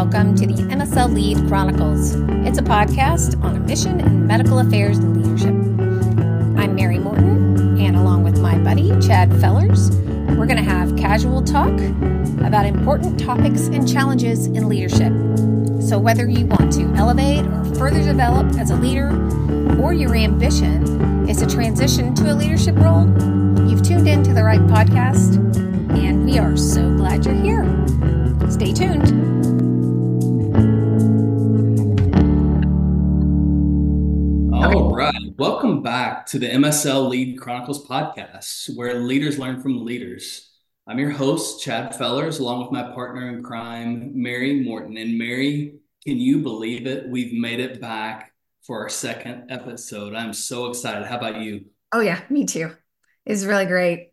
welcome to the MSL Lead Chronicles. It's a podcast on a mission in medical affairs and leadership. I'm Mary Morton, and along with my buddy Chad Fellers, we're going to have casual talk about important topics and challenges in leadership. So, whether you want to elevate or further develop as a leader, or your ambition is to transition to a leadership role, you've tuned in to the right podcast, and we are so glad you're here. Stay tuned. Back to the MSL Lead Chronicles podcast, where leaders learn from leaders. I'm your host, Chad Fellers, along with my partner in crime, Mary Morton. And Mary, can you believe it? We've made it back for our second episode. I'm so excited. How about you? Oh, yeah, me too. It's really great.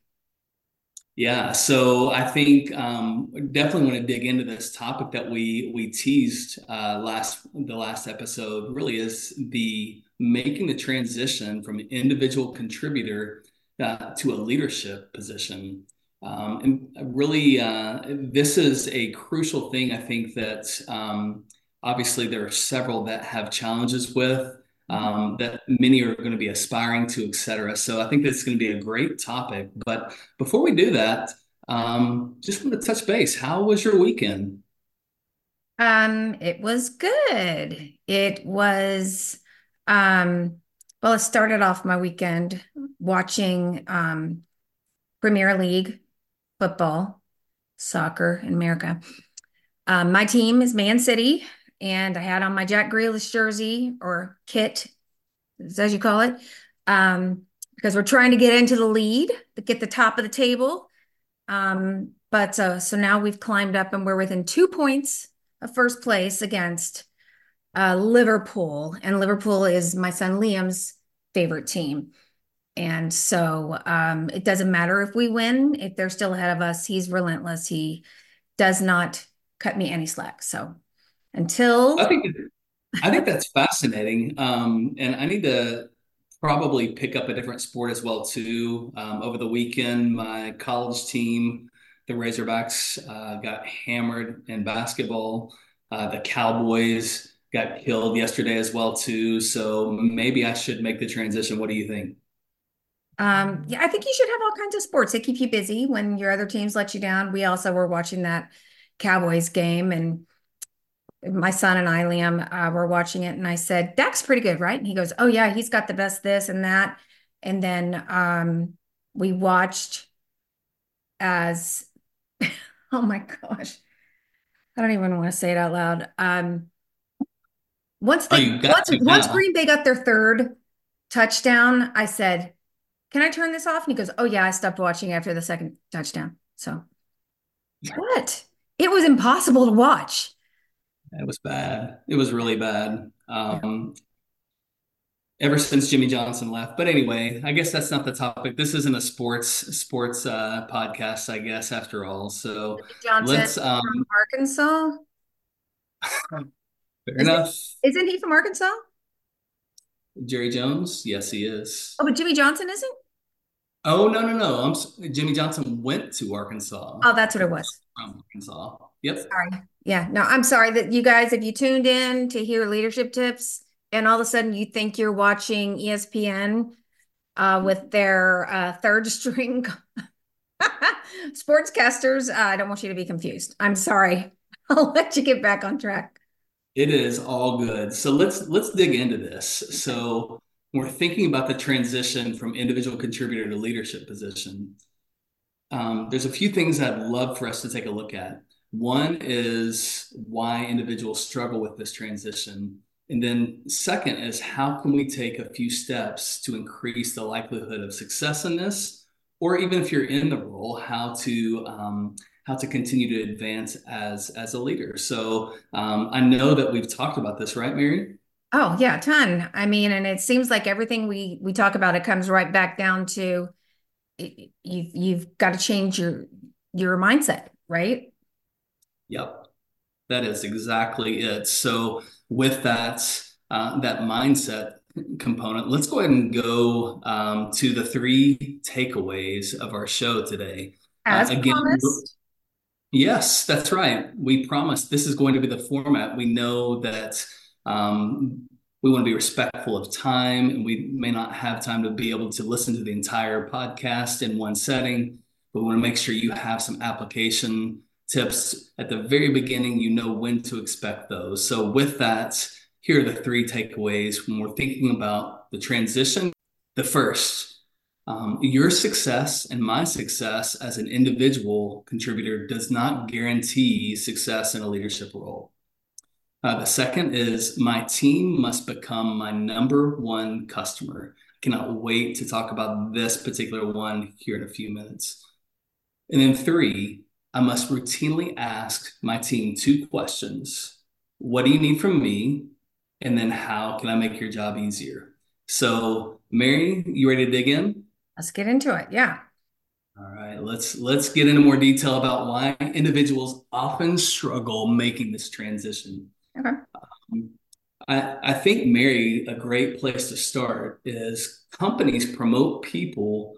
Yeah, so I think um, definitely want to dig into this topic that we we teased uh, last the last episode. Really, is the making the transition from an individual contributor uh, to a leadership position. Um, and really, uh, this is a crucial thing. I think that um, obviously there are several that have challenges with um, that many are going to be aspiring to, et cetera. So I think that's going to be a great topic. But before we do that, um, just want to touch base. How was your weekend? Um, it was good. It was, um, well, it started off my weekend watching um, Premier League football, soccer in America. Um, my team is Man City and I had on my Jack Grealish jersey or kit, as you call it, um, because we're trying to get into the lead, to get the top of the table. Um, but uh, so now we've climbed up and we're within two points of first place against uh, Liverpool, and Liverpool is my son Liam's favorite team. And so um, it doesn't matter if we win, if they're still ahead of us, he's relentless. He does not cut me any slack. So until I think I think that's fascinating. Um, and I need to probably pick up a different sport as well too. Um, over the weekend, my college team, the Razorbacks, uh, got hammered in basketball. Uh, the Cowboys got killed yesterday as well too. So maybe I should make the transition. What do you think? Um, yeah, I think you should have all kinds of sports. They keep you busy when your other teams let you down. We also were watching that Cowboys game and my son and I, Liam, uh, were watching it, and I said, "Dak's pretty good, right?" And he goes, "Oh yeah, he's got the best this and that." And then um, we watched as, oh my gosh, I don't even want to say it out loud. Um, once they oh, once, once Green Bay got their third touchdown, I said, "Can I turn this off?" And he goes, "Oh yeah, I stopped watching after the second touchdown." So, what? It was impossible to watch. It was bad. It was really bad. Um, ever since Jimmy Johnson left. But anyway, I guess that's not the topic. This isn't a sports sports uh, podcast, I guess, after all. So Johnson let's um, from Arkansas. Fair is enough. It, isn't he from Arkansas? Jerry Jones? Yes, he is. Oh, but Jimmy Johnson isn't? Oh no, no, no. I'm Jimmy Johnson went to Arkansas. Oh, that's what it was. From Arkansas. Yep. Sorry. Yeah. No, I'm sorry that you guys, if you tuned in to hear leadership tips and all of a sudden you think you're watching ESPN uh, with their uh, third string sportscasters, uh, I don't want you to be confused. I'm sorry. I'll let you get back on track. It is all good. So let's let's dig into this. So we're thinking about the transition from individual contributor to leadership position. Um, there's a few things I'd love for us to take a look at. One is why individuals struggle with this transition. And then, second, is how can we take a few steps to increase the likelihood of success in this? Or even if you're in the role, how to um, how to continue to advance as as a leader. So um, I know that we've talked about this, right, Mary? Oh yeah, a ton. I mean, and it seems like everything we we talk about it comes right back down to you've you've got to change your your mindset, right? Yep, that is exactly it. So with that uh, that mindset component, let's go ahead and go um, to the three takeaways of our show today. As uh, again, promised. Yes, that's right. We promised this is going to be the format. We know that um, we want to be respectful of time, and we may not have time to be able to listen to the entire podcast in one setting, but we want to make sure you have some application tips at the very beginning. You know when to expect those. So, with that, here are the three takeaways when we're thinking about the transition. The first, um, your success and my success as an individual contributor does not guarantee success in a leadership role. Uh, the second is my team must become my number one customer. I cannot wait to talk about this particular one here in a few minutes. And then three, I must routinely ask my team two questions. What do you need from me? And then how can I make your job easier? So, Mary, you ready to dig in? Let's get into it. Yeah. All right, let's let's get into more detail about why individuals often struggle making this transition. Okay. Um, I, I think Mary, a great place to start is companies promote people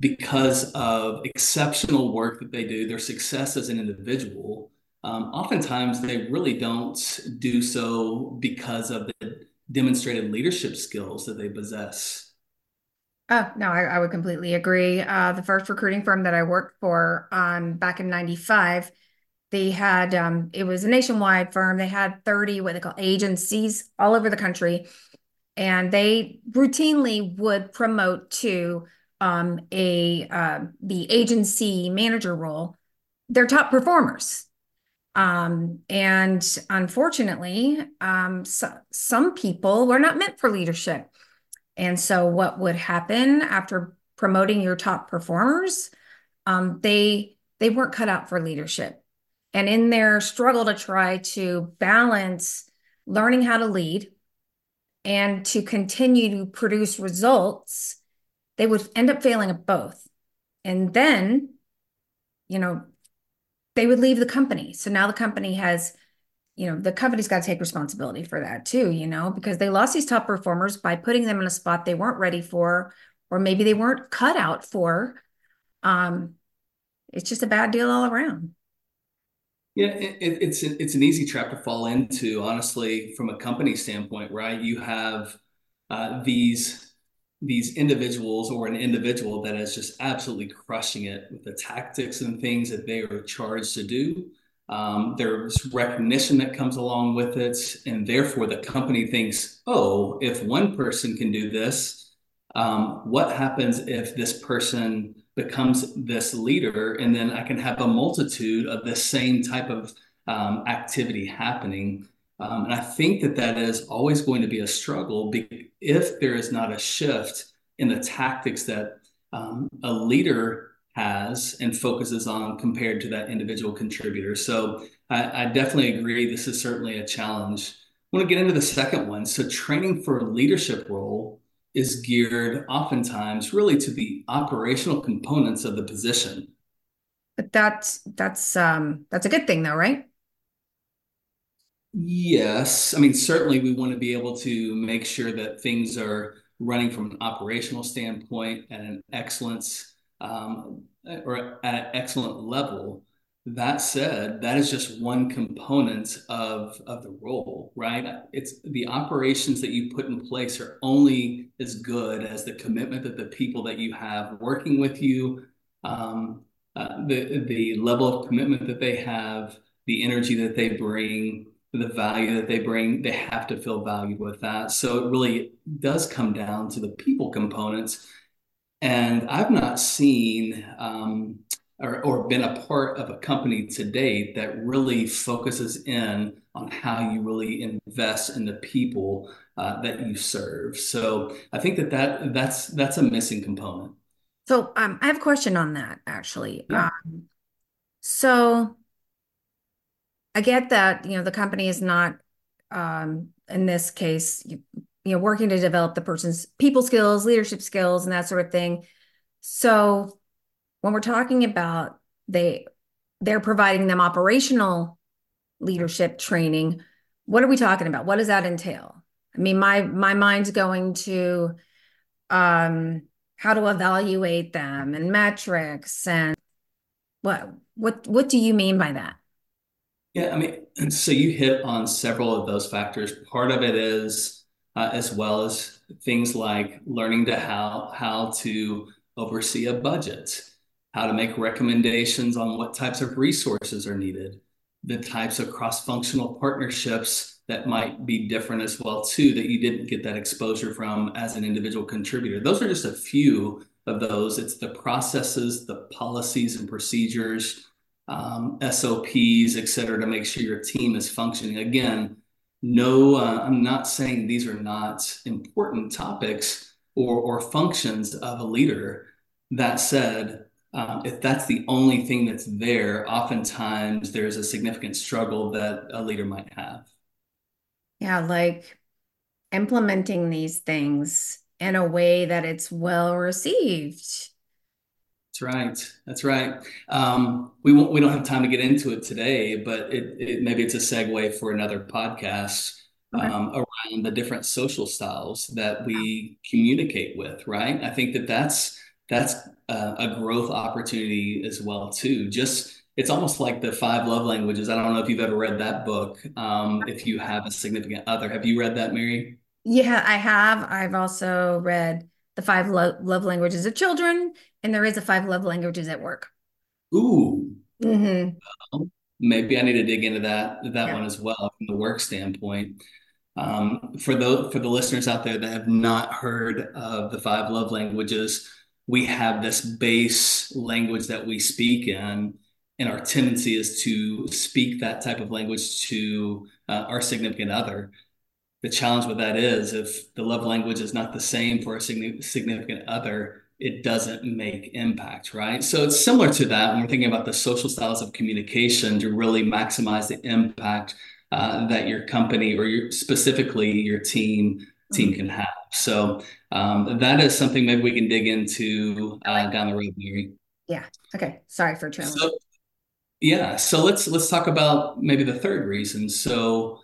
because of exceptional work that they do, their success as an individual. Um, oftentimes, they really don't do so because of the demonstrated leadership skills that they possess. Oh, no, I, I would completely agree. Uh, the first recruiting firm that I worked for um, back in 95, they had, um, it was a nationwide firm. They had 30 what they call agencies all over the country. And they routinely would promote to um, a uh, the agency manager role their top performers. Um, and unfortunately, um, so, some people were not meant for leadership. And so what would happen after promoting your top performers? Um, they they weren't cut out for leadership. And in their struggle to try to balance learning how to lead and to continue to produce results, they would end up failing at both. And then, you know, they would leave the company. So now the company has you know, the company's got to take responsibility for that too, you know, because they lost these top performers by putting them in a spot they weren't ready for, or maybe they weren't cut out for. Um, it's just a bad deal all around. Yeah, it, it's it's an easy trap to fall into, honestly, from a company standpoint, right? You have uh, these these individuals or an individual that is just absolutely crushing it with the tactics and things that they are charged to do um, there's recognition that comes along with it. And therefore, the company thinks, oh, if one person can do this, um, what happens if this person becomes this leader? And then I can have a multitude of the same type of um, activity happening. Um, and I think that that is always going to be a struggle if there is not a shift in the tactics that um, a leader has and focuses on compared to that individual contributor. So I, I definitely agree. This is certainly a challenge. I want to get into the second one. So training for a leadership role is geared oftentimes really to the operational components of the position. But that's that's um that's a good thing though, right? Yes. I mean, certainly we want to be able to make sure that things are running from an operational standpoint and an excellence um, or at an excellent level. That said, that is just one component of, of the role, right? It's the operations that you put in place are only as good as the commitment that the people that you have working with you, um, uh, the the level of commitment that they have, the energy that they bring, the value that they bring. They have to feel valued with that. So it really does come down to the people components and I've not seen um, or, or been a part of a company to date that really focuses in on how you really invest in the people uh, that you serve. So I think that, that that's that's a missing component. So um, I have a question on that actually. Yeah. Um, so I get that you know the company is not um, in this case you know, working to develop the person's people skills, leadership skills, and that sort of thing. So when we're talking about they they're providing them operational leadership training, what are we talking about? What does that entail? I mean, my my mind's going to um how to evaluate them and metrics and What what what do you mean by that? Yeah, I mean, so you hit on several of those factors. Part of it is uh, as well as things like learning to how how to oversee a budget, how to make recommendations on what types of resources are needed, the types of cross-functional partnerships that might be different as well too that you didn't get that exposure from as an individual contributor. Those are just a few of those. It's the processes, the policies and procedures, um, SOPs, et cetera, to make sure your team is functioning. Again, no, uh, I'm not saying these are not important topics or, or functions of a leader. That said, um, if that's the only thing that's there, oftentimes there's a significant struggle that a leader might have. Yeah, like implementing these things in a way that it's well received. That's right. That's right. Um, we won't, we don't have time to get into it today, but it, it maybe it's a segue for another podcast okay. um, around the different social styles that we communicate with. Right. I think that that's that's a, a growth opportunity as well too. Just it's almost like the five love languages. I don't know if you've ever read that book. Um, if you have a significant other, have you read that, Mary? Yeah, I have. I've also read the five lo- love languages of children, and there is a five love languages at work. Ooh. Mm-hmm. Well, maybe I need to dig into that that yeah. one as well from the work standpoint. Um, for the for the listeners out there that have not heard of the five love languages, we have this base language that we speak in, and our tendency is to speak that type of language to uh, our significant other the challenge with that is if the love language is not the same for a significant other, it doesn't make impact, right? So it's similar to that when we're thinking about the social styles of communication to really maximize the impact uh, that your company or your specifically your team team can have. So um, that is something maybe we can dig into uh, down the road, Mary. Yeah. Okay. Sorry for trailing. So, yeah. So let's let's talk about maybe the third reason. So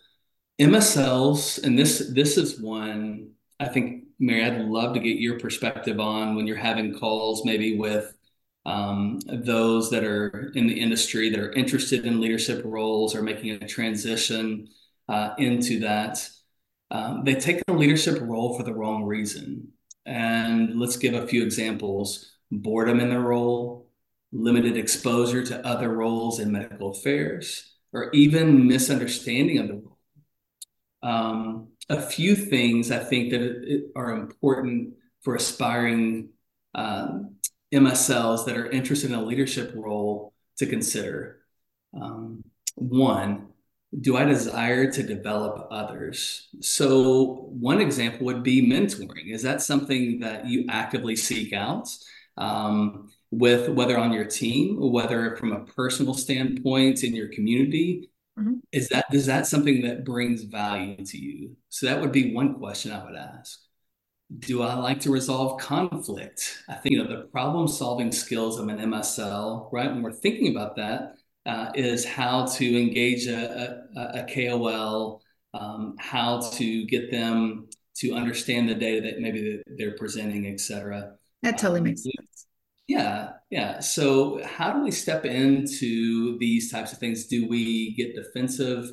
MSLs, and this this is one I think, Mary, I'd love to get your perspective on when you're having calls, maybe with um, those that are in the industry that are interested in leadership roles or making a transition uh, into that. Um, they take a leadership role for the wrong reason. And let's give a few examples boredom in the role, limited exposure to other roles in medical affairs, or even misunderstanding of the role um, a few things I think that are important for aspiring um, MSLs that are interested in a leadership role to consider. Um, one, do I desire to develop others? So, one example would be mentoring. Is that something that you actively seek out? Um, with whether on your team, whether from a personal standpoint in your community, Mm-hmm. Is that is that something that brings value to you? So that would be one question I would ask. Do I like to resolve conflict? I think you know the problem solving skills of an MSL, right? When we're thinking about that, uh, is how to engage a, a, a KOL, um, how to get them to understand the data that maybe they're presenting, et cetera. That totally um, makes sense. Yeah, yeah. So, how do we step into these types of things? Do we get defensive?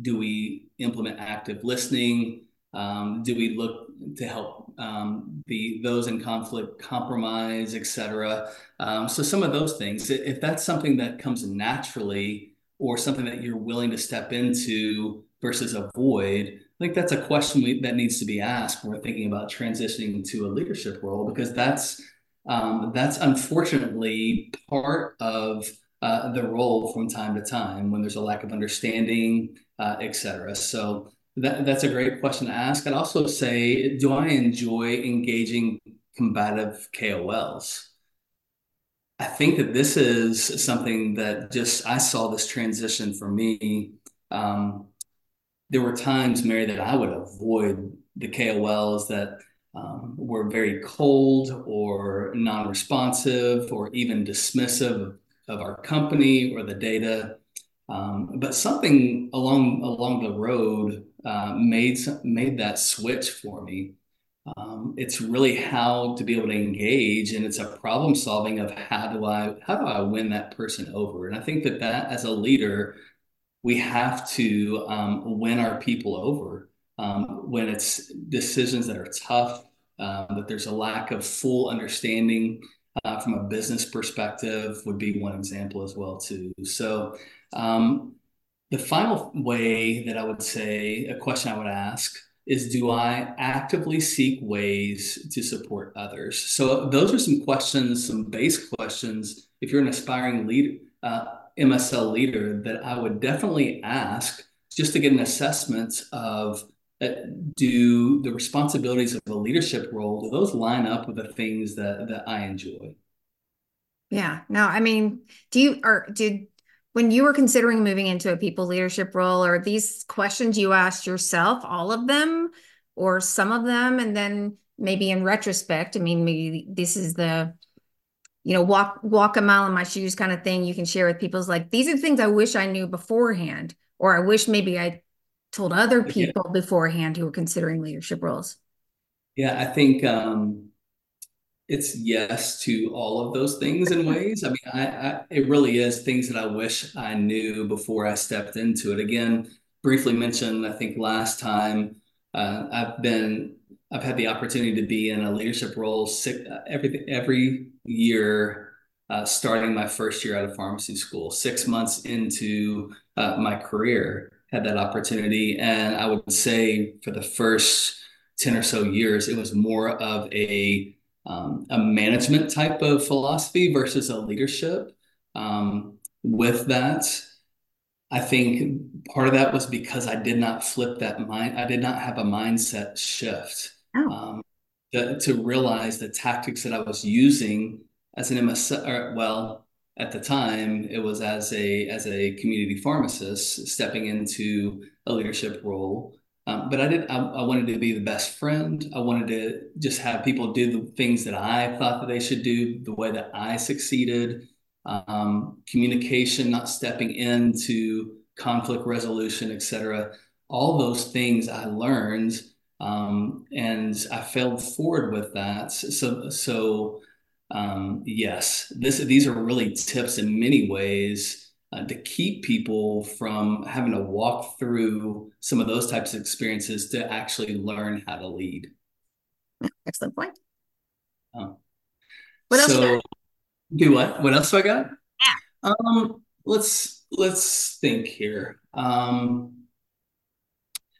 Do we implement active listening? Um, do we look to help um, the those in conflict compromise, et cetera? Um, so, some of those things. If that's something that comes naturally, or something that you're willing to step into versus avoid, I think that's a question we, that needs to be asked when we're thinking about transitioning to a leadership role, because that's um, that's unfortunately part of uh, the role from time to time when there's a lack of understanding, uh, et cetera. So that, that's a great question to ask. I'd also say, do I enjoy engaging combative KOLs? I think that this is something that just I saw this transition for me. Um, there were times, Mary, that I would avoid the KOLs that um, were very cold or non-responsive or even dismissive of our company or the data. Um, but something along along the road uh, made made that switch for me. Um, it's really how to be able to engage, and it's a problem solving of how do I how do I win that person over? And I think that that as a leader, we have to um, win our people over um, when it's decisions that are tough, um, that there's a lack of full understanding uh, from a business perspective would be one example as well too. So um, the final way that I would say a question I would ask is do I actively seek ways to support others? So those are some questions, some base questions. If you're an aspiring lead, uh, MSL leader, that I would definitely ask just to get an assessment of do the responsibilities of a leadership role do those line up with the things that that I enjoy? Yeah. No, I mean, do you or did when you were considering moving into a people leadership role, are these questions you asked yourself, all of them, or some of them? And then maybe in retrospect, I mean, maybe this is the, you know, walk walk a mile in my shoes kind of thing you can share with people is like, these are things I wish I knew beforehand, or I wish maybe I told other people yeah. beforehand who were considering leadership roles. Yeah, I think um it's yes to all of those things in ways. I mean, I, I, it really is things that I wish I knew before I stepped into it. Again, briefly mentioned, I think last time uh, I've been I've had the opportunity to be in a leadership role six, every every year, uh, starting my first year out of pharmacy school. Six months into uh, my career, had that opportunity, and I would say for the first ten or so years, it was more of a um, a management type of philosophy versus a leadership. Um, with that, I think part of that was because I did not flip that mind. I did not have a mindset shift oh. um, to, to, realize the tactics that I was using as an MSL. Or, well, at the time, it was as a as a community pharmacist stepping into a leadership role. Um, but I did. I, I, wanted to be the best friend. I wanted to just have people do the things that I thought that they should do, the way that I succeeded. Um, communication, not stepping into conflict resolution, etc. All those things I learned, um, and I failed forward with that. So, so um, yes, this these are really tips in many ways uh, to keep people from having to walk through some of those types of experiences to actually learn how to lead. Excellent point. Uh, what else? So, do what? What else do I got? Yeah. Um, let's let's think here. Um,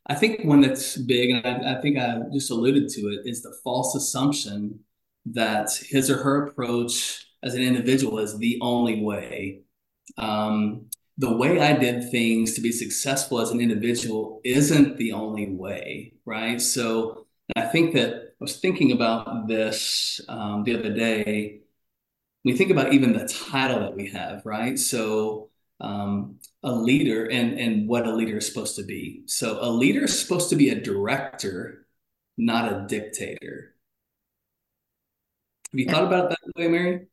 I think one that's big, and I, I think I just alluded to it, is the false assumption that his or her approach as an individual is the only way um, the way I did things to be successful as an individual isn't the only way, right? So I think that I was thinking about this um, the other day. We think about even the title that we have, right? So um, a leader and and what a leader is supposed to be. So a leader is supposed to be a director, not a dictator. Have you thought about that way, Mary?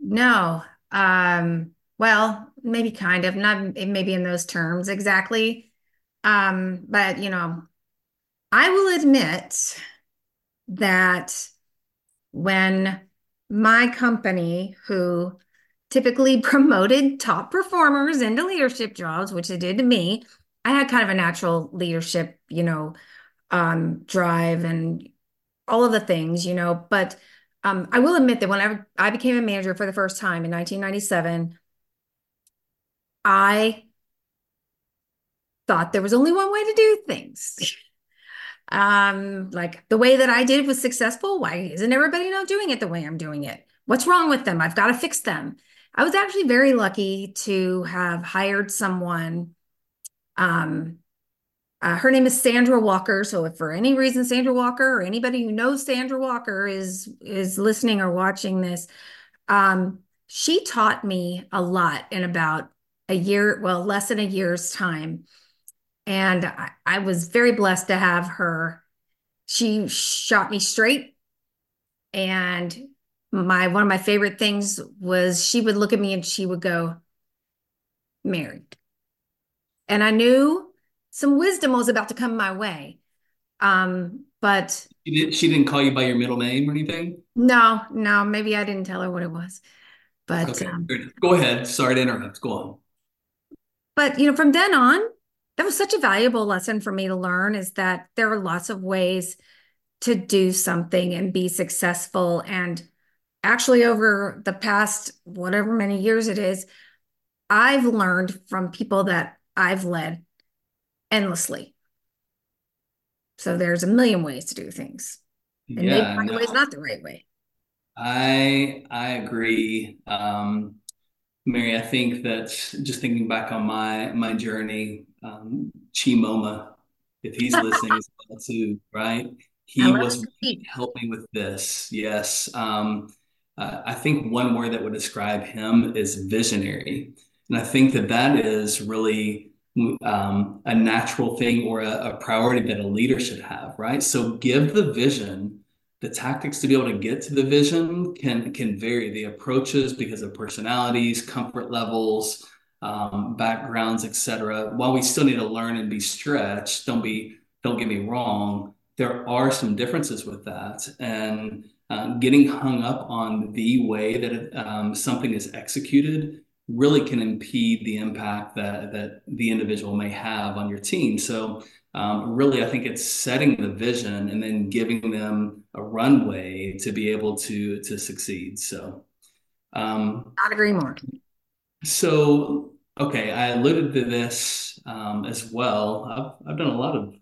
No. Um, well, maybe kind of, not maybe in those terms exactly. Um, but you know, I will admit that when my company, who typically promoted top performers into leadership jobs, which it did to me, I had kind of a natural leadership, you know, um, drive and all of the things, you know. But um, I will admit that whenever I became a manager for the first time in 1997, I thought there was only one way to do things. um, like the way that I did was successful. Why isn't everybody not doing it the way I'm doing it? What's wrong with them? I've got to fix them. I was actually very lucky to have hired someone. Um, uh, her name is Sandra Walker. So if for any reason Sandra Walker or anybody who knows Sandra Walker is is listening or watching this, um, she taught me a lot in about a year, well, less than a year's time. And I, I was very blessed to have her. She shot me straight. And my one of my favorite things was she would look at me and she would go, Mary. And I knew some wisdom was about to come my way. Um, but She did, she didn't call you by your middle name or anything? No, no, maybe I didn't tell her what it was. But Okay, um. Go ahead. Sorry to interrupt. Go on. but you know, from then on, that was such a valuable lesson for me to learn is that there are lots of ways to do something and be successful. And actually, over the past whatever many years it is, I've learned from people that I've led endlessly. So there's a million ways to do things. And maybe Yeah, my no, way is not the right way. I I agree. Um, Mary, I think that just thinking back on my my journey, um, Chimoma, if he's listening as well too, right? He was to help me with this. Yes. Um, uh, I think one word that would describe him is visionary. And I think that that is really um, a natural thing or a, a priority that a leader should have, right? So give the vision. The tactics to be able to get to the vision can can vary. The approaches because of personalities comfort levels um, backgrounds etc while we still need to learn and be stretched don't be don't get me wrong there are some differences with that. And uh, getting hung up on the way that um, something is executed really can impede the impact that that the individual may have on your team so um, really, I think it's setting the vision and then giving them a runway to be able to to succeed. So, um, not agree more. so okay, I alluded to this um, as well. I've I've done a lot of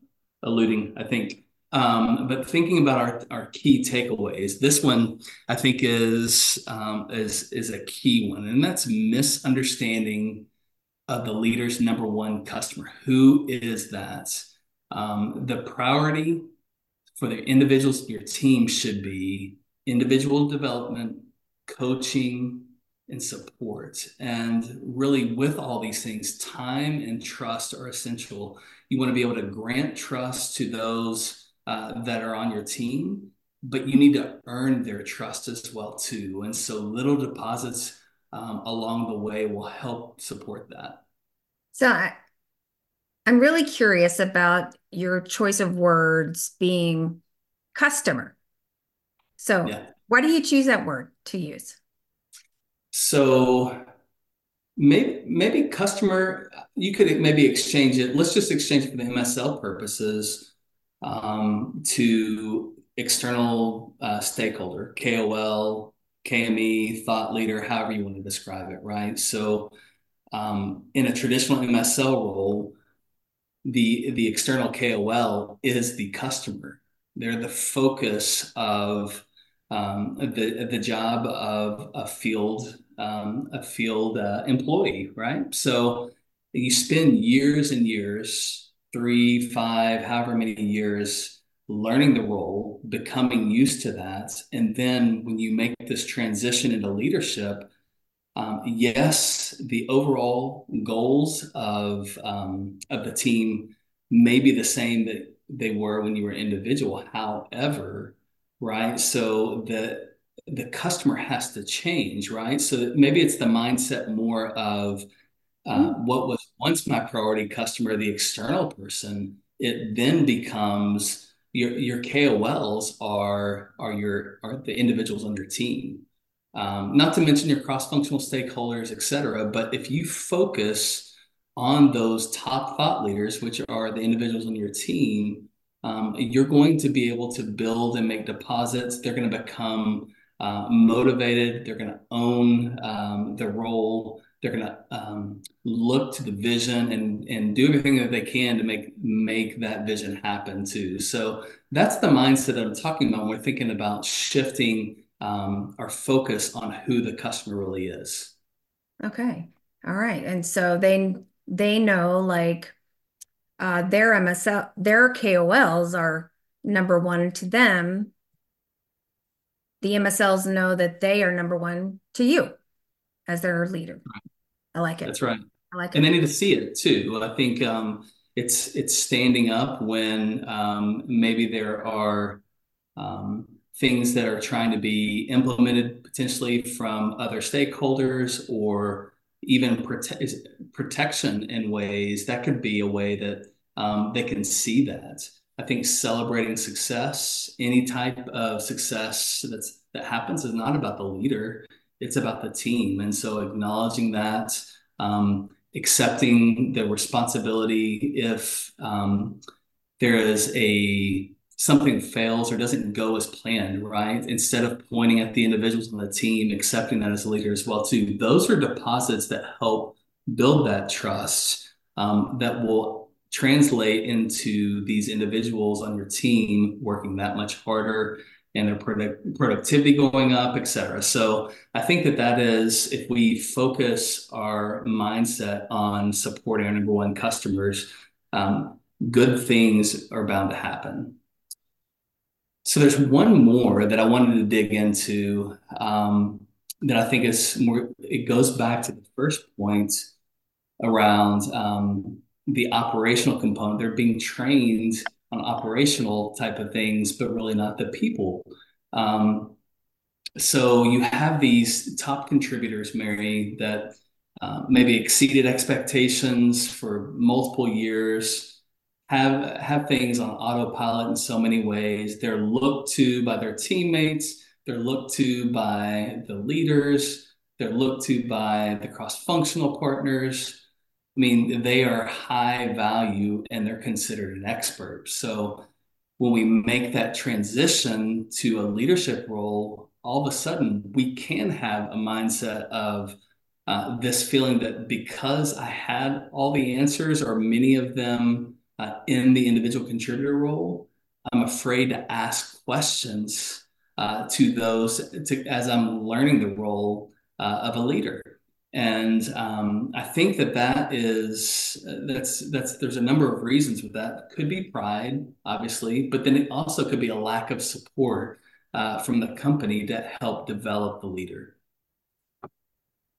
alluding, I think. Um, but thinking about our, our key takeaways, this one I think is um, is is a key one, and that's misunderstanding of the leader's number one customer. Who is that? Um, the priority for the individuals, your team should be individual development, coaching, and support. And really, with all these things, time and trust are essential. You want to be able to grant trust to those uh, that are on your team, but you need to earn their trust as well too. And so, little deposits um, along the way will help support that. So I, I'm really curious about your choice of words being customer. So Yeah. why do you choose that word to use? So maybe maybe customer, you could maybe exchange it. Let's just exchange it for the MSL purposes um, to external uh, stakeholder, KOL, KME, thought leader, however you want to describe it, right? So um, in a traditional MSL role, the the external KOL is the customer. They're the focus of um, the the job of a field um, a field uh, employee, right? So you spend years and years, three, five, however many years, learning the role, becoming used to that, and then when you make this transition into leadership, um, yes, the overall goals of um, of the team may be the same that they were when you were individual. However, right, so the the customer has to change, right? So maybe it's the mindset more of uh, what was once my priority customer, the external person. It then becomes your your KOLs are are your are the individuals on your team. Um, not to mention your cross-functional stakeholders, et cetera. But if you focus on those top thought leaders, which are the individuals on your team, um, you're going to be able to build and make deposits. They're going to become uh, motivated. They're going to own um, their role. They're going to um, look to the vision and and do everything that they can to make make that vision happen too. So that's the mindset that I'm talking about. When we're thinking about shifting um, our focus on who the customer really is. Okay. All right. And so they they know like uh their MSL their KOLs are number one to them. The MSLs know that they are number one to you as their leader. I like it. That's right. I like it. And they need to see it too. I think um, it's it's standing up when um, maybe there are um, things that are trying to be implemented potentially from other stakeholders or even prote- protection in ways that could be a way that um, they can see that. I think celebrating success, any type of success that's that happens, is not about the leader; it's about the team. And so, acknowledging that, um, accepting the responsibility if um, there is a something fails or doesn't go as planned, right? Instead of pointing at the individuals on the team, accepting that as a leader as well too. Those are deposits that help build that trust um, that will translate into these individuals on your team working that much harder and their product, productivity going up, et cetera. So I think that that is, if we focus our mindset on supporting our number one customers, um, good things are bound to happen. So there's one more that I wanted to dig into um, that I think is more, it goes back to the first point around um, the operational component. They're being trained operational type of things, but really not the people. Um, so you have these top contributors, Mary, that uh, maybe exceeded expectations for multiple years, have have things on autopilot in so many ways. They're looked to by their teammates. They're looked to by the leaders. They're looked to by the cross-functional partners. I mean, they are high value and they're considered an expert. So when we make that transition to a leadership role, all of a sudden we can have a mindset of uh, this feeling that because I had all the answers or many of them uh, in the individual contributor role, I'm afraid to ask questions uh, to those to, as I'm learning the role uh, of a leader. And um, I think that that is that's that's there's a number of reasons with that. Could be pride, obviously, but then it also could be a lack of support uh, from the company to help develop the leader.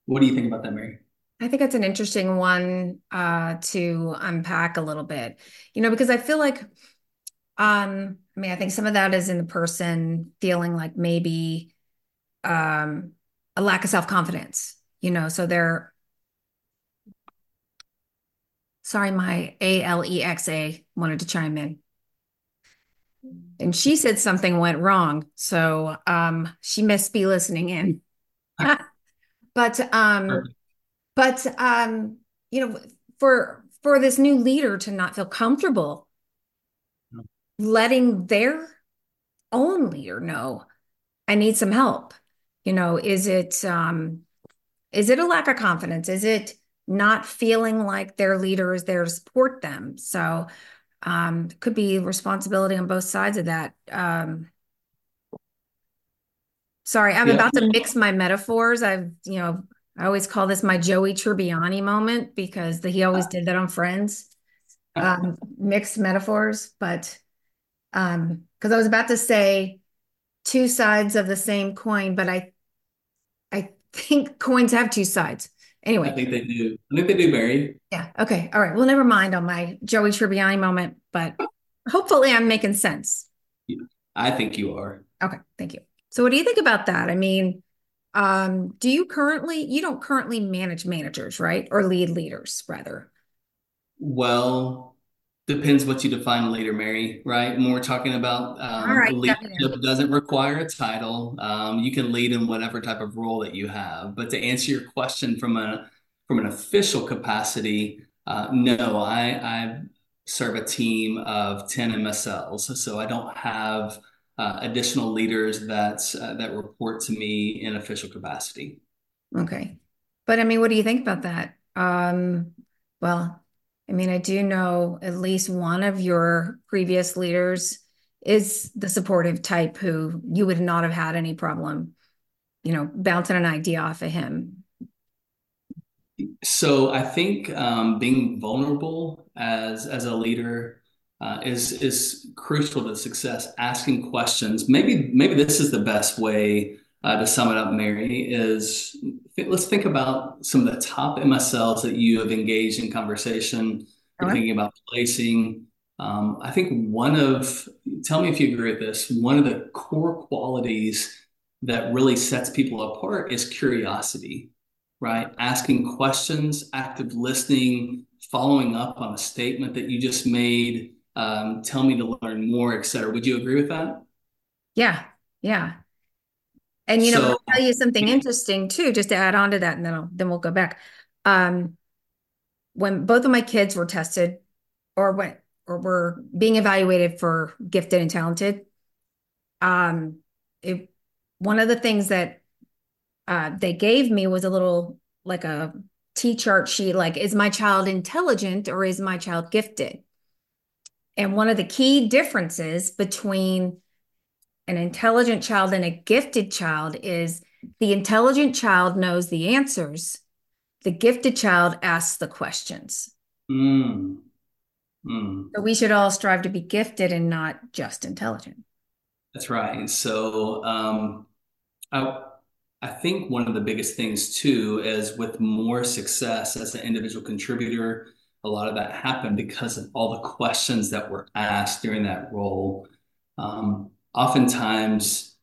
What do you think about that, Mary? I think it's an interesting one uh, to unpack a little bit, you know, because I feel like, um, I mean, I think some of that is in the person feeling like maybe um, a lack of self confidence you know, so they're sorry, my ALEXA wanted to chime in. And she said something went wrong. So um she must be listening in. but um but um you know for for this new leader to not feel comfortable letting their own leader know I need some help. You know, is it um is it a lack of confidence? Is it not feeling like their leader is there to support them? So um, could be responsibility on both sides of that. Um, sorry, I'm yeah. about to mix my metaphors. I've, you know, I always call this my Joey Tribbiani moment because the, he always did that on Friends. Um, mixed metaphors, but um, because I was about to say two sides of the same coin, but I think coins have two sides. Anyway. I think they do. I think they do, Mary. Yeah. Okay. All right. Well, never mind on my Joey Tribbiani moment, but hopefully I'm making sense. Yeah, I think you are. Okay. Thank you. So what do you think about that? I mean, um, do you currently you don't currently manage managers, right? Or lead leaders rather? Well, Depends what you define later, Mary, right? When we're talking about um, right, leadership doesn't require a title. Um, you can lead in whatever type of role that you have. But to answer your question from a from an official capacity, uh, no, I, I serve a team of 10 MSLs. So I don't have uh, additional leaders that, uh, that report to me in official capacity. Okay. But I mean, what do you think about that? Um, well, I mean, I do know at least one of your previous leaders is the supportive type who you would not have had any problem, you know, bouncing an idea off of him. So I think um, being vulnerable as as a leader uh, is is crucial to success. Asking questions, maybe maybe this is the best way uh, to sum it up, Mary, is let's think about some of the top MSLs that you have engaged in conversation. You're thinking about placing. Um, I think one of, tell me if you agree with this, one of the core qualities that really sets people apart is curiosity, right? Asking questions, active listening, following up on a statement that you just made, um, tell me to learn more, et cetera. Would you agree with that? Yeah, yeah. And you know, So, I'll tell you something interesting too, just to add on to that, and then I'll, then we'll go back. Um, when both of my kids were tested, or went or were being evaluated for gifted and talented, um, it one of the things that uh, they gave me was a little like a T chart sheet, like is my child intelligent or is my child gifted? And one of the key differences between an intelligent child and a gifted child is the intelligent child knows the answers. The gifted child asks the questions. mm, mm, So we should all strive to be gifted and not just intelligent. that's right. So, um, I, I think one of the biggest things too is with more success as an individual contributor, a lot of that happened because of all the questions that were asked during that role. Um, oftentimes,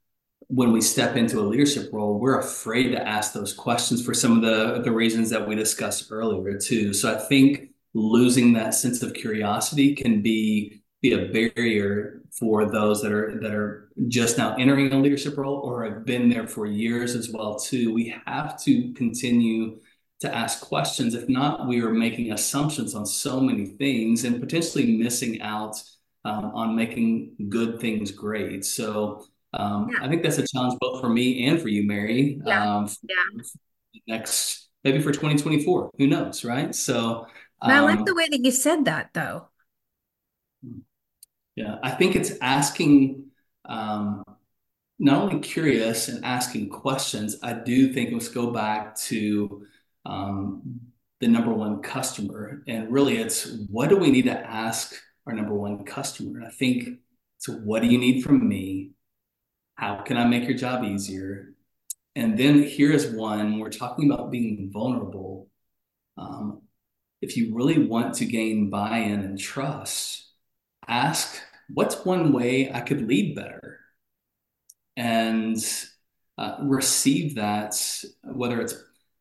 when we step into a leadership role, we're afraid to ask those questions for some of the, the reasons that we discussed earlier too. So I think losing that sense of curiosity can be be a barrier for those that are that are just now entering a leadership role or have been there for years as well too. We have to continue to ask questions. If not, we are making assumptions on so many things and potentially missing out um, on making good things great. So um, Yeah. I think that's a challenge both for me and for you, Mary. Yeah. Um, Yeah. next maybe for 2024, who knows, right? So I like the um, way that you said that though. yeah, I think it's asking um, not only curious and asking questions. I do think let's go back to um, the number one customer, and really, it's what do we need to ask our number one customer? And I think so. What do you need from me? How can I make your job easier? And then here is one we're talking about being vulnerable. Um, if you really want to gain buy-in and trust, ask what's one way I could lead better and uh, receive that, whether it's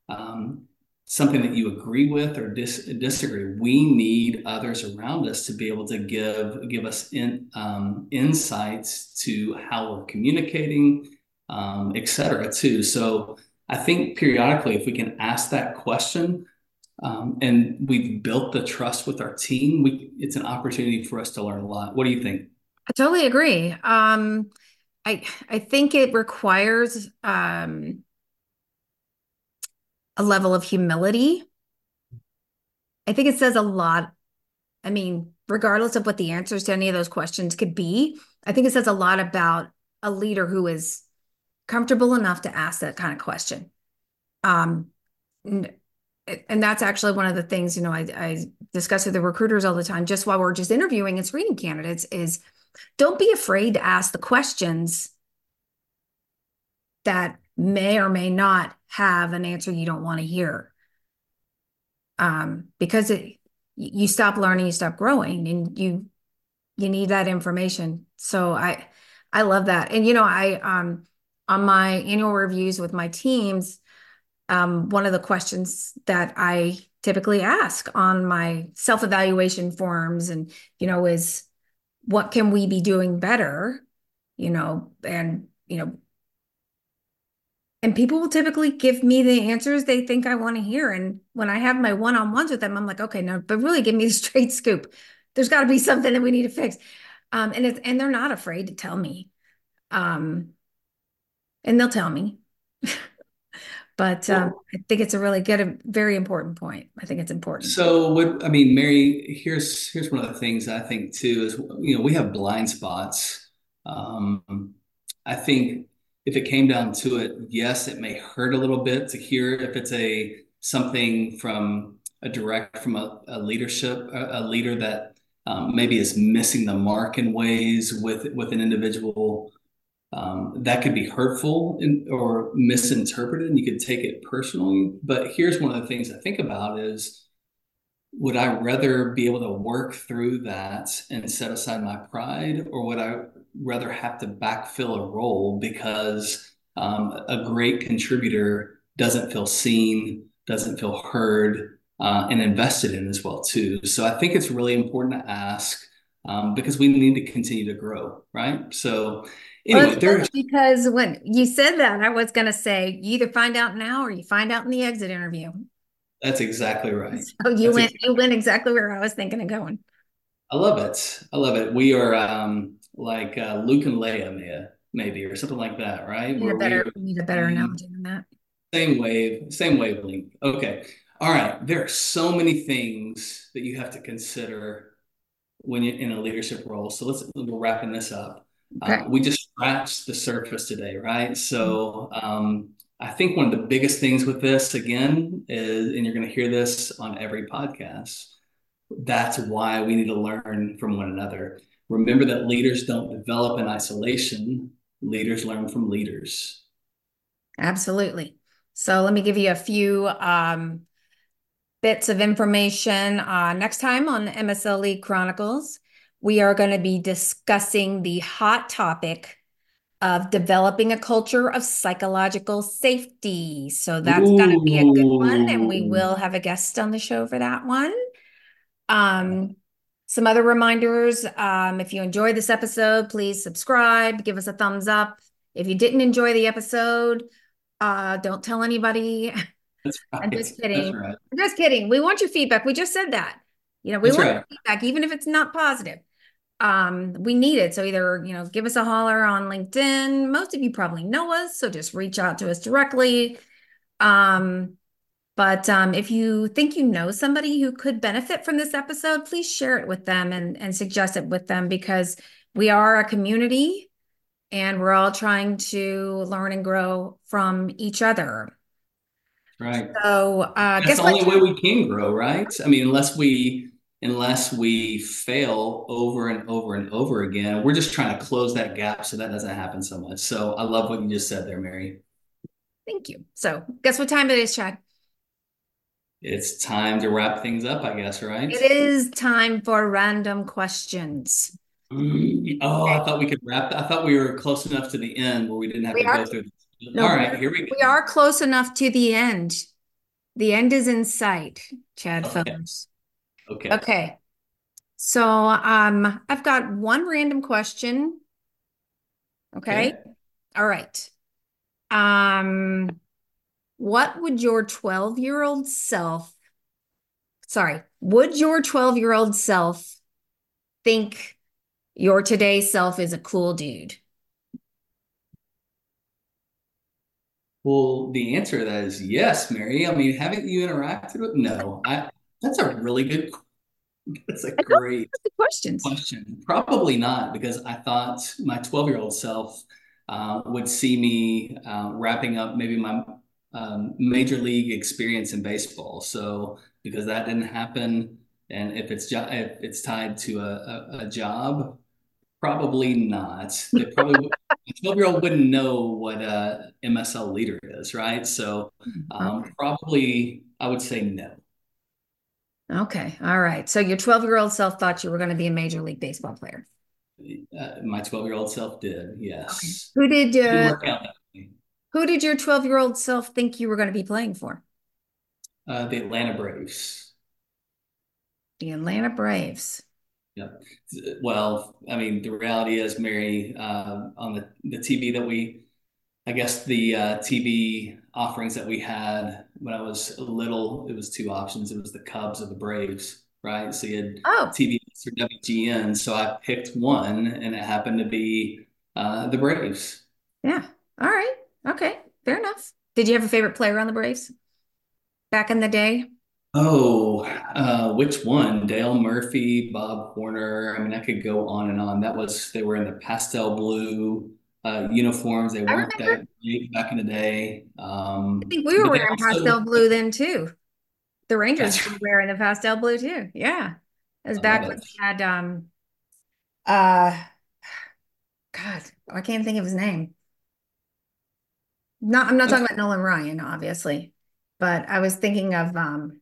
um, something that you agree with or dis- disagree. We need others around us to be able to give give us in, um, insights to how we're communicating, um, et cetera, too. So I think periodically, if we can ask that question um, and we've built the trust with our team, we it's an opportunity for us to learn a lot. What do you think? I totally agree. Um, I I think it requires um, a level of humility. I think it says a lot. I mean, regardless of what the answers to any of those questions could be, I think it says a lot about a leader who is comfortable enough to ask that kind of question. Um, and, and that's actually one of the things, you know, I, I discuss with the recruiters all the time, just while we're just interviewing and screening candidates, is don't be afraid to ask the questions that may or may not have an answer you don't want to hear. Um, because it, you stop learning, you stop growing, and you you need that information. So I I love that. And you know, I um on my annual reviews with my teams, um, one of the questions that I typically ask on my self-evaluation forms and you know is what can we be doing better? You know, and you know, and people will typically give me the answers they think I want to hear. And when I have my one-on-ones with them, I'm like, okay, no, but really give me the straight scoop. There's got to be something that we need to fix. Um, and it's and they're not afraid to tell me. Um, and they'll tell me. But um, I think it's a really good, a very important point. I think it's important. so what I mean, Mary, here's here's one of the things I think too is you know we have blind spots. Um, I think if it came down to it, yes, it may hurt a little bit to hear if it's a something from a direct from a, a leadership a, a leader that um, maybe is missing the mark in ways with with an individual um, that could be hurtful in, or misinterpreted and you could take it personally. But here's one of the things i think about is would i rather be able to work through that and set aside my pride or would i rather have to backfill a role because um, a great contributor doesn't feel seen doesn't feel heard uh, and invested in as well too so i think it's really important to ask um, because we need to continue to grow, right? So anyway, there's because when you said that, I was going to say you either find out now or you find out in the exit interview. that's exactly right. So you That's went ex- you went exactly where I was thinking of going. I love it. I love it. We are um, like uh, Luke and Leia, maybe, maybe, or something like that, right? Need a Where we better need a better same, analogy than that. same wave, same wavelength. Okay. All right. There are so many things that you have to consider when you're in a leadership role. So let's we're wrapping this up. Okay. Uh, we just scratched the surface today, right? So um, I think one of the biggest things with this again is, and you're going to hear this on every podcast. That's why we need to learn from one another. Remember that leaders don't develop in isolation. Leaders learn from leaders. Absolutely. So let me give you a few um, bits of information. Uh, next time on MSLE Chronicles, we are going to be discussing the hot topic of developing a culture of psychological safety. So that's going to be a good one, and we will have a guest on the show for that one. Um, some other reminders, um, if you enjoyed this episode, please subscribe, give us a thumbs up. If you didn't enjoy the episode, uh, don't tell anybody. that's I'm right. just kidding. right. I'm just kidding. We want your feedback. We just said that. You know, we That's want right. feedback, even if it's not positive. Um, we need it. So either, you know, give us a holler on LinkedIn. Most of you probably know us, so just reach out to us directly. Um, but um, if you think you know somebody who could benefit from this episode, please share it with them and, and suggest it with them because we are a community and we're all trying to learn and grow from each other. Right. So, uh, That's guess the what? only way we can grow, right? I mean, unless we unless we fail over and over and over again, we're just trying to close that gap so that doesn't happen so much. So I love what you just said there, Mary. Thank you. So, guess what time it is, Chad? It's time to wrap things up, I guess, right? It is time for random questions. Mm, Oh, I thought we could wrap. I thought we were close enough to the end where we didn't have We to are go through. this. no, All right, here we go. we are close enough to the end. The end is in sight, Chad Okay, Phillips. okay, Okay. So, um, I've got one random question. Okay. okay. All right. Um, what would your 12-year-old self, sorry, would your 12-year-old self think your today self is a cool dude? Well, the answer to that is yes, Mary. I mean, haven't you interacted with? No, I. That's a really good. That's a great questions. question. Probably not, because I thought my 12-year-old self uh, would see me uh, wrapping up maybe my um, major league experience in baseball. So because that didn't happen, and if it's jo- if it's tied to a, a, a job, probably not. They probably a 12-year-old wouldn't know what a MSL leader is, right? So um, probably I would say no. Okay. All right. So your 12-year-old self thought you were going to be a Major League Baseball player. Uh, my 12-year-old self did, Okay. yes. Who did uh, work out that way. Who did your 12-year-old self think you were going to be playing for? Uh, the Atlanta Braves. The Atlanta Braves. Yep. Well, I mean, the reality is, Mary, uh, on the, the TV that we, I guess the uh, TV offerings that we had when I was little, it was two options. It was the Cubs or the Braves, right? So you had Oh, TV or WGN. So I picked one, and it happened to be uh, the Braves. yeah. All right. Okay. Fair enough. Did you have a favorite player on the Braves back in the day? Oh, uh, which one? Dale Murphy, Bob Horner. I mean, I could go on and on. That was, they were in the pastel blue uh, uniforms. They weren't that big back in the day. Um, I think we were wearing also, pastel blue then too. The Rangers were wearing the pastel blue too. Yeah. It was I back when we had um uh God, I can't think of his name. Not I'm not talking about Nolan Ryan, obviously, but I was thinking of um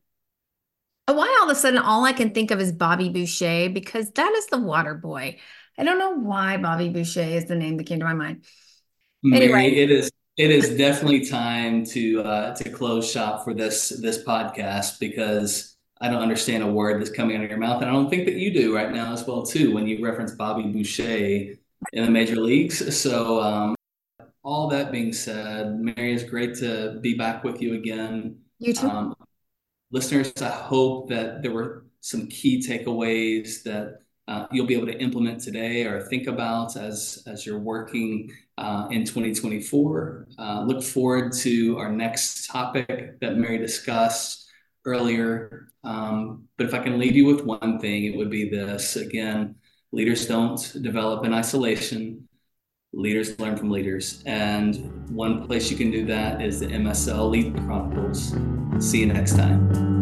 why all of a sudden all I can think of is Bobby Boucher because that is the water boy. I don't know why Bobby Boucher is the name that came to my mind. Anyway, Mary, it is, it is definitely time to uh, to close shop for this this podcast because I don't understand a word that's coming out of your mouth, and I don't think that you do right now as well too. When you reference Bobby Boucher in the major leagues, so um, all that being said, Mary, it's great to be back with you again. You too. Um, listeners, I hope that there were some key takeaways that uh, you'll be able to implement today or think about as as you're working uh, in 2024. Uh, look forward to our next topic that Mary discussed earlier. Um, but if I can leave you with one thing, it would be this again: leaders don't develop in isolation. Leaders learn from leaders, and one place you can do that is the MSL Lead Chronicles. See you next time.